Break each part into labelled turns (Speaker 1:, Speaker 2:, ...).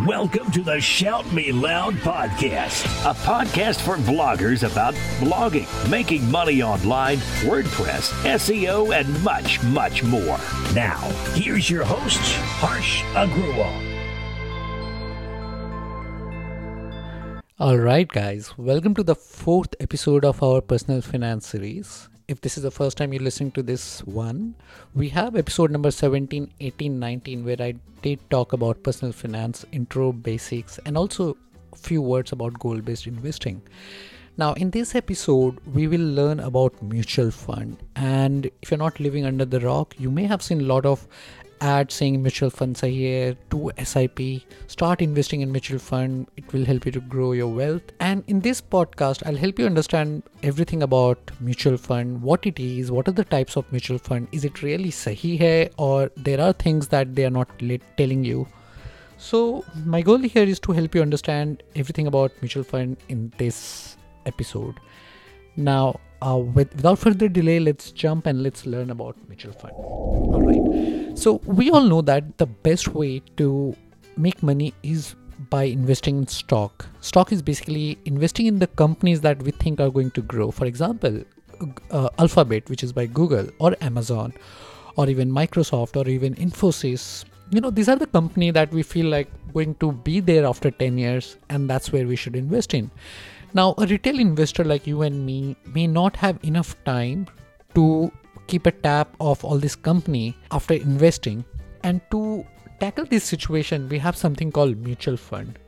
Speaker 1: Welcome to the Shout Me Loud podcast, a podcast for bloggers about blogging, making money online, WordPress, SEO, and much, much more. Now, here's your host, Harsh Agrawal.
Speaker 2: All right, guys, welcome to the fourth episode of our personal finance series if this is the first time you're listening to this one, we have episode number 17, 18, 19, where I did talk about personal finance, intro, basics, and also a few words about goal based investing. Now, in this episode, we will learn about mutual fund. And if you're not living under the rock, you may have seen a lot of ad saying mutual funds are here, do SIP, start investing in mutual fund. It will help you to grow your wealth. And in this podcast, I'll help you understand everything about mutual fund, what it is, what are the types of mutual fund, is it really sahi hai or there are things that they are not telling you. So my goal here is to help you understand everything about mutual fund in this episode. Now, uh, with, without further delay, let's jump and let's learn about mutual fund. All right. So we all know that the best way to make money is by investing in stock. Stock is basically investing in the companies that we think are going to grow. For example, uh, Alphabet, which is by Google or Amazon, or even Microsoft or even Infosys. You know, these are the company that we feel like going to be there after 10 years, and that's where we should invest in. Now, a retail investor like you and me may not have enough time to keep a tab of all this company after investing. And to tackle this situation, we have something called mutual fund.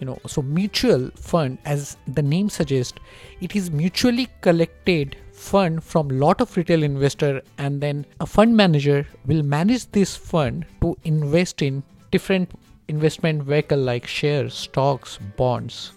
Speaker 2: You know, so mutual fund, as the name suggests, it is mutually collected fund from lot of retail investor and then a fund manager will manage this fund to invest in different investment vehicle like shares stocks bonds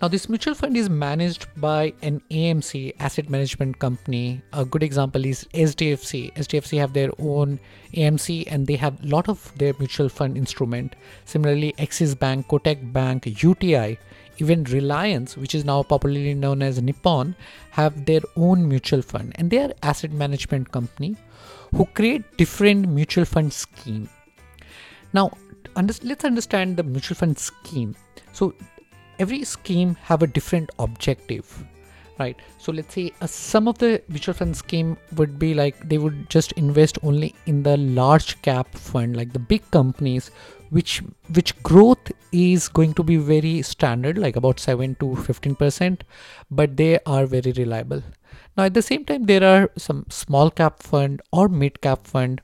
Speaker 2: now, this mutual fund is managed by an AMC asset management company. A good example is HDFC. HDFC have their own AMC and they have a lot of their mutual fund instrument. Similarly, Axis Bank, Kotak Bank, UTI, even Reliance, which is now popularly known as Nippon, have their own mutual fund and they are asset management company who create different mutual fund scheme. Now, under, let's understand the mutual fund scheme. So every scheme have a different objective right? So let's say uh, some of the mutual fund scheme would be like they would just invest only in the large cap fund like the big companies which which growth is going to be very standard like about 7 to 15% but they are very reliable. Now at the same time there are some small cap fund or mid cap fund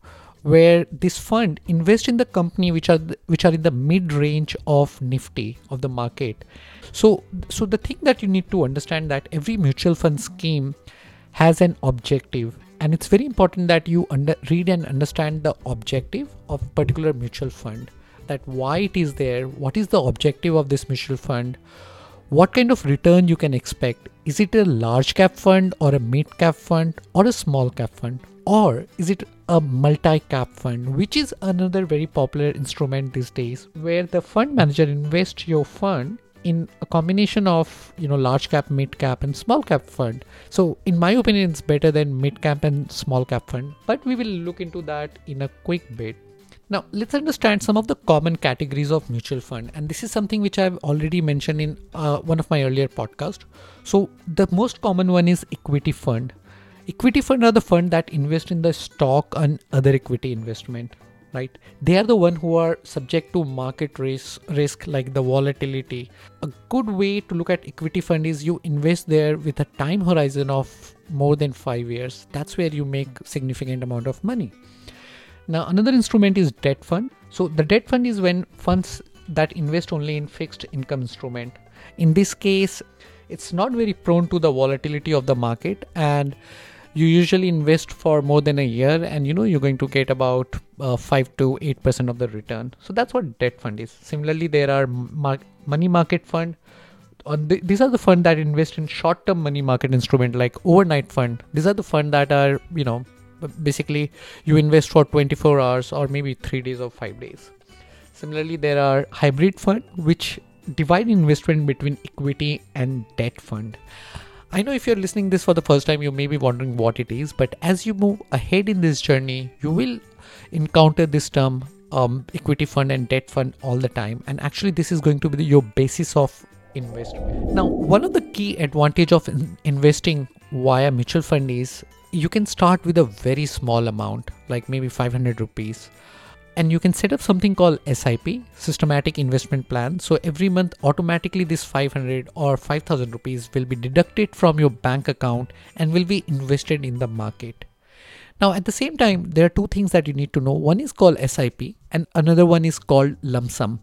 Speaker 2: where this fund invest in the company which are which are in the mid range of nifty of the market. So so the thing that you need to understand that every mutual fund scheme has an objective and it's very important that you under, read and understand the objective of particular mutual fund that why it is there what is the objective of this mutual fund what kind of return you can expect. Is it a large cap fund or a mid cap fund or a small cap fund? Or is it a multi-cap fund which is another very popular instrument these days where the fund manager invests your fund in a combination of you know large cap mid cap and small cap fund. So in my opinion it's better than mid cap and small cap fund but we will look into that in a quick bit. Now let's understand some of the common categories of mutual fund and this is something which i've already mentioned in uh, one of my earlier podcasts so the most common one is equity fund equity fund are the fund that invest in the stock and other equity investment right? They are the one who are subject to market risk risk like the volatility. A good way to look at equity fund is you invest there with a time horizon of more than 5 years. That's where you make significant amount of money. Now another instrument is debt fund. So the debt fund is when funds that invest only in fixed income instrument. In this case it's not very prone to the volatility of the market and you usually invest for more than a year and you know you're going to get about uh, 5 to 8% of the return. So that's what debt fund is. Similarly there are mar- money market fund. Th- these are the fund that invest in short term money market instrument like overnight fund. These are the fund that are you know basically you invest for 24 hours or maybe 3 days or 5 days. Similarly there are hybrid fund which divide investment between equity and debt fund I know if you're listening this for the first time, you may be wondering what it is, but as you move ahead in this journey, you will encounter this term um, equity fund and debt fund all the time. And actually this is going to be your basis of investment. Now one of the key advantage of in- investing via mutual fund is you can start with a very small amount like maybe 500 rupees and you can set up something called SIP, systematic investment plan. So every month, automatically, this 500 or 5000 rupees will be deducted from your bank account and will be invested in the market. Now, at the same time, there are two things that you need to know. One is called SIP, and another one is called lump sum.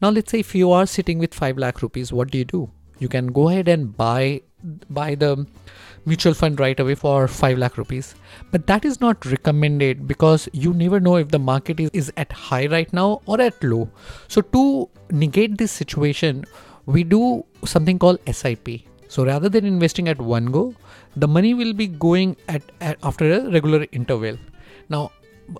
Speaker 2: Now, let's say if you are sitting with 5 lakh rupees, what do you do? You can go ahead and buy buy the mutual fund right away for 5 lakh rupees. But that is not recommended because you never know if the market is, is at high right now or at low. So to negate this situation we do something called sip so rather than investing at one go the money will be going at, at after a regular interval. Now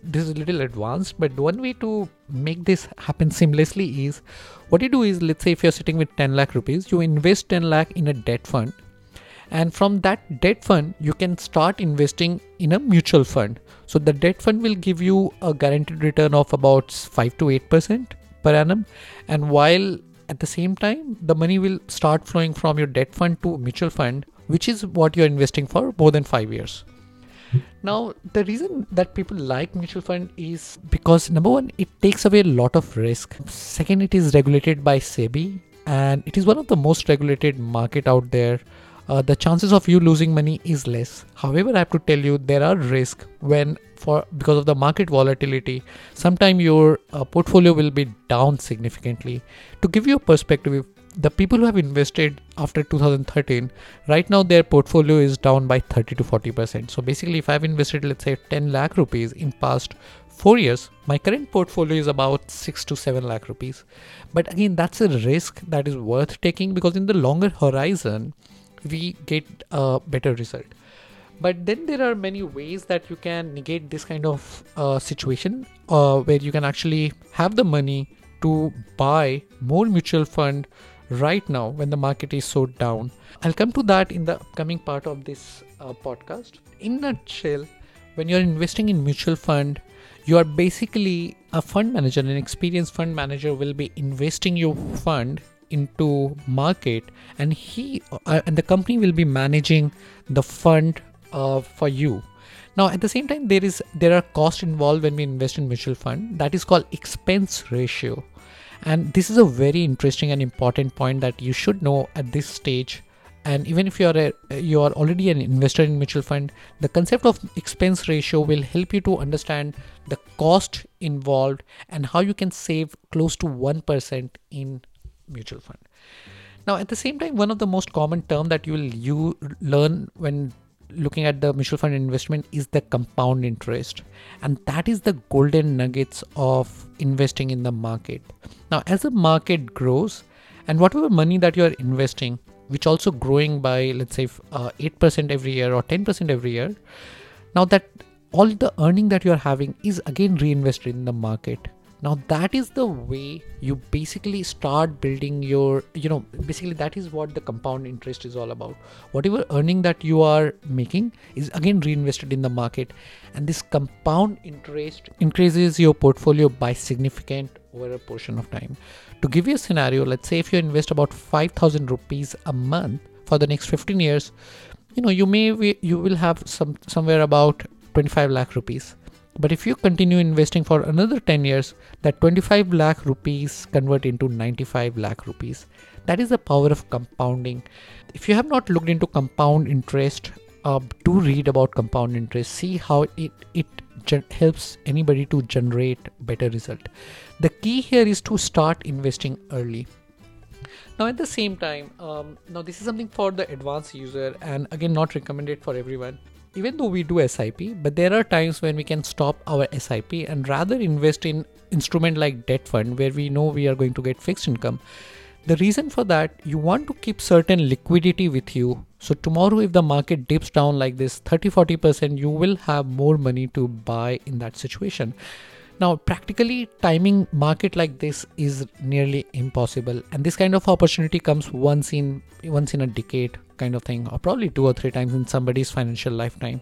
Speaker 2: this is a little advanced but one way to make this happen seamlessly is what you do is let's say if you're sitting with 10 lakh rupees you invest 10 lakh in a debt fund. And from that debt fund you can start investing in a mutual fund. So the debt fund will give you a guaranteed return of about 5 to 8% per annum. And while at the same time the money will start flowing from your debt fund to mutual fund which is what you're investing for more than 5 years now the reason that people like mutual fund is because number one it takes away a lot of risk second it is regulated by sebi and it is one of the most regulated market out there uh, the chances of you losing money is less. However, I have to tell you there are risks when for because of the market volatility, sometime your uh, portfolio will be down significantly. To give you a perspective, the people who have invested after 2013 right now their portfolio is down by 30 to 40 percent. So basically if i've invested let's say 10 lakh rupees in past four years my current portfolio is about 6 to 7 lakh rupees. But again that's a risk that is worth taking because in the longer horizon we get a better result. But then there are many ways that you can negate this kind of uh, situation uh, where you can actually have the money to buy more mutual fund right now when the market is so down. I'll come to that in the upcoming part of this uh, podcast. In nutshell when you're investing in mutual fund you are basically a fund manager an experienced fund manager will be investing your fund into market and he uh, and the company will be managing the fund uh, for you. Now at the same time there is there are costs involved when we invest in mutual fund. That is called expense ratio and this is a very interesting and important point that you should know at this stage and even if you are a, you are already an investor in mutual fund the concept of expense ratio will help you to understand the cost involved and how you can save close to 1% in mutual fund. Now, at the same time, one of the most common term that you will you learn when looking at the mutual fund investment is the compound interest, and that is the golden nuggets of investing in the market. Now, as the market grows, and whatever money that you are investing, which also growing by let's say uh, eight uh, percent every year or ten percent every year, now that all the earning that you are having is again reinvested in the market now that is the way you basically start building your you know basically that is what the compound interest is all about. Whatever earning that you are making is again reinvested in the market. And this compound interest increases your portfolio by significant over a portion of time. To give you a scenario let's say if you invest about 5000 rupees a month for the next 15 years you know you may you will have some somewhere about 25 lakh rupees but if you continue investing for another 10 years, that 25 lakh rupees convert into 95 lakh rupees. That is the power of compounding. If you have not looked into compound interest, uh, do read about compound interest. See how it it gen- helps anybody to generate better result. The key here is to start investing early. Now, at the same time, um, now this is something for the advanced user, and again, not recommended for everyone even though we do SIP, but there are times when we can stop our SIP and rather invest in instrument like debt fund where we know we are going to get fixed income. The reason for that, you want to keep certain liquidity with you. So tomorrow if the market dips down like this 30-40%, you will have more money to buy in that situation. Now, practically timing market like this is nearly impossible, and this kind of opportunity comes once in once in a decade, kind of thing, or probably two or three times in somebody's financial lifetime.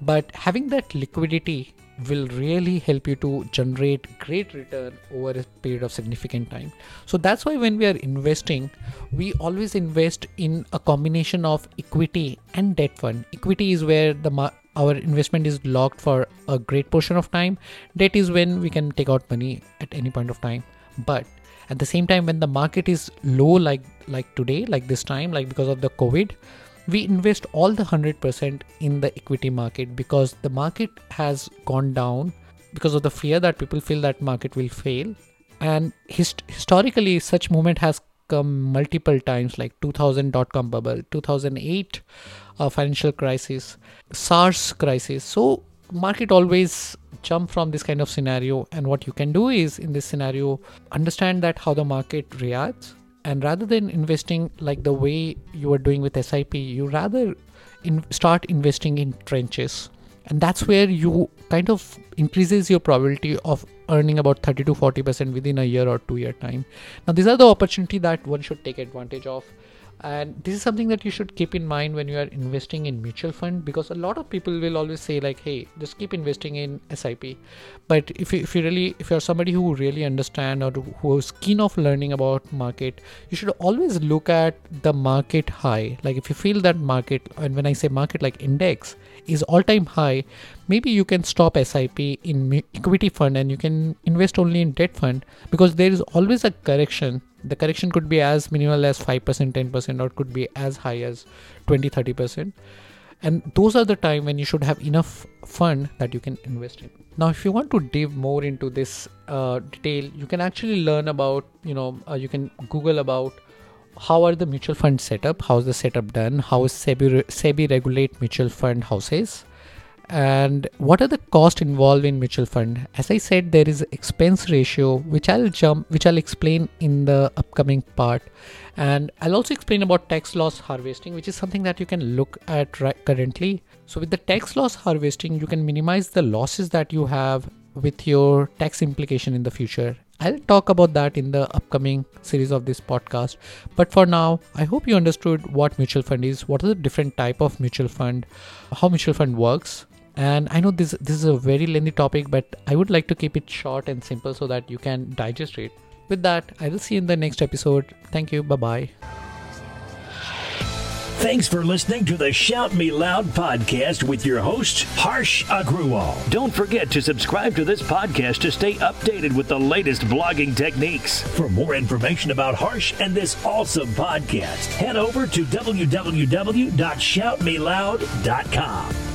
Speaker 2: But having that liquidity will really help you to generate great return over a period of significant time. So that's why when we are investing we always invest in a combination of equity and debt fund. Equity is where the our investment is locked for a great portion of time debt is when we can take out money at any point of time. But at the same time when the market is low like like today like this time like because of the covid we invest all the 100% in the equity market because the market has gone down because of the fear that people feel that market will fail. And hist- historically such movement has come multiple times like 2000 dot com bubble 2008 uh, financial crisis sars crisis. So market always jump from this kind of scenario. And what you can do is in this scenario understand that how the market reacts. And rather than investing like the way you are doing with sip you rather in, start investing in trenches. And that's where you kind of increases your probability of earning about 30 to 40 percent within a year or two year time. Now these are the opportunity that one should take advantage of. And this is something that you should keep in mind when you are investing in mutual fund because a lot of people will always say like hey just keep investing in sip but if you, if you really if you're somebody who really understand or who is keen of learning about market you should always look at the market high. Like if you feel that market and when i say market like index is all time high maybe you can stop sip in equity fund and you can invest only in debt fund because there is always a correction. The correction could be as minimal as 5% 10% or it could be as high as 20 30% and those are the time when you should have enough fund that you can invest in. Now if you want to dive more into this uh, detail you can actually learn about you know uh, you can google about how are the mutual fund set up? How is the setup done? How is sebi, SEBI regulate mutual fund houses? And what are the cost involved in mutual fund? As i said there is expense ratio which i'll jump which i'll explain in the upcoming part. And i'll also explain about tax loss harvesting which is something that you can look at right currently. So with the tax loss harvesting you can minimize the losses that you have with your tax implication in the future I'll talk about that in the upcoming series of this podcast. But for now, I hope you understood what mutual fund is, what are the different type of mutual fund, how mutual fund works, and i know this this is a very lengthy topic but i would like to keep it short and simple so that you can digest it. With that i will see you in the next episode. Thank you. Bye bye
Speaker 1: Thanks for listening to the Shout Me Loud podcast with your host, Harsh Agrawal. Don't forget to subscribe to this podcast to stay updated with the latest blogging techniques. For more information about Harsh and this awesome podcast, head over to www.shoutmeloud.com.